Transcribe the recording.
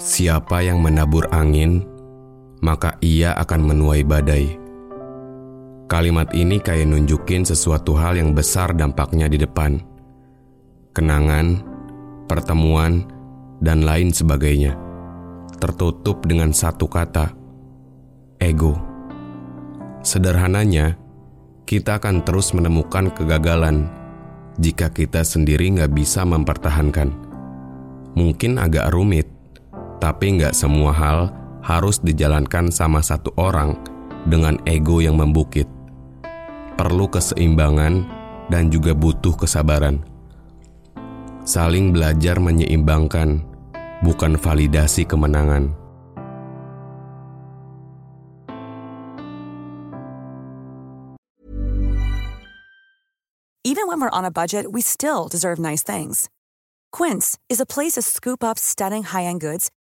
Siapa yang menabur angin, maka ia akan menuai badai. Kalimat ini kayak nunjukin sesuatu hal yang besar dampaknya di depan. Kenangan, pertemuan, dan lain sebagainya. Tertutup dengan satu kata, ego. Sederhananya, kita akan terus menemukan kegagalan jika kita sendiri nggak bisa mempertahankan. Mungkin agak rumit, tapi nggak semua hal harus dijalankan sama satu orang dengan ego yang membukit. Perlu keseimbangan dan juga butuh kesabaran. Saling belajar menyeimbangkan bukan validasi kemenangan. Even when we're on a budget, we still deserve nice things. Quince is a place to scoop up stunning high-end goods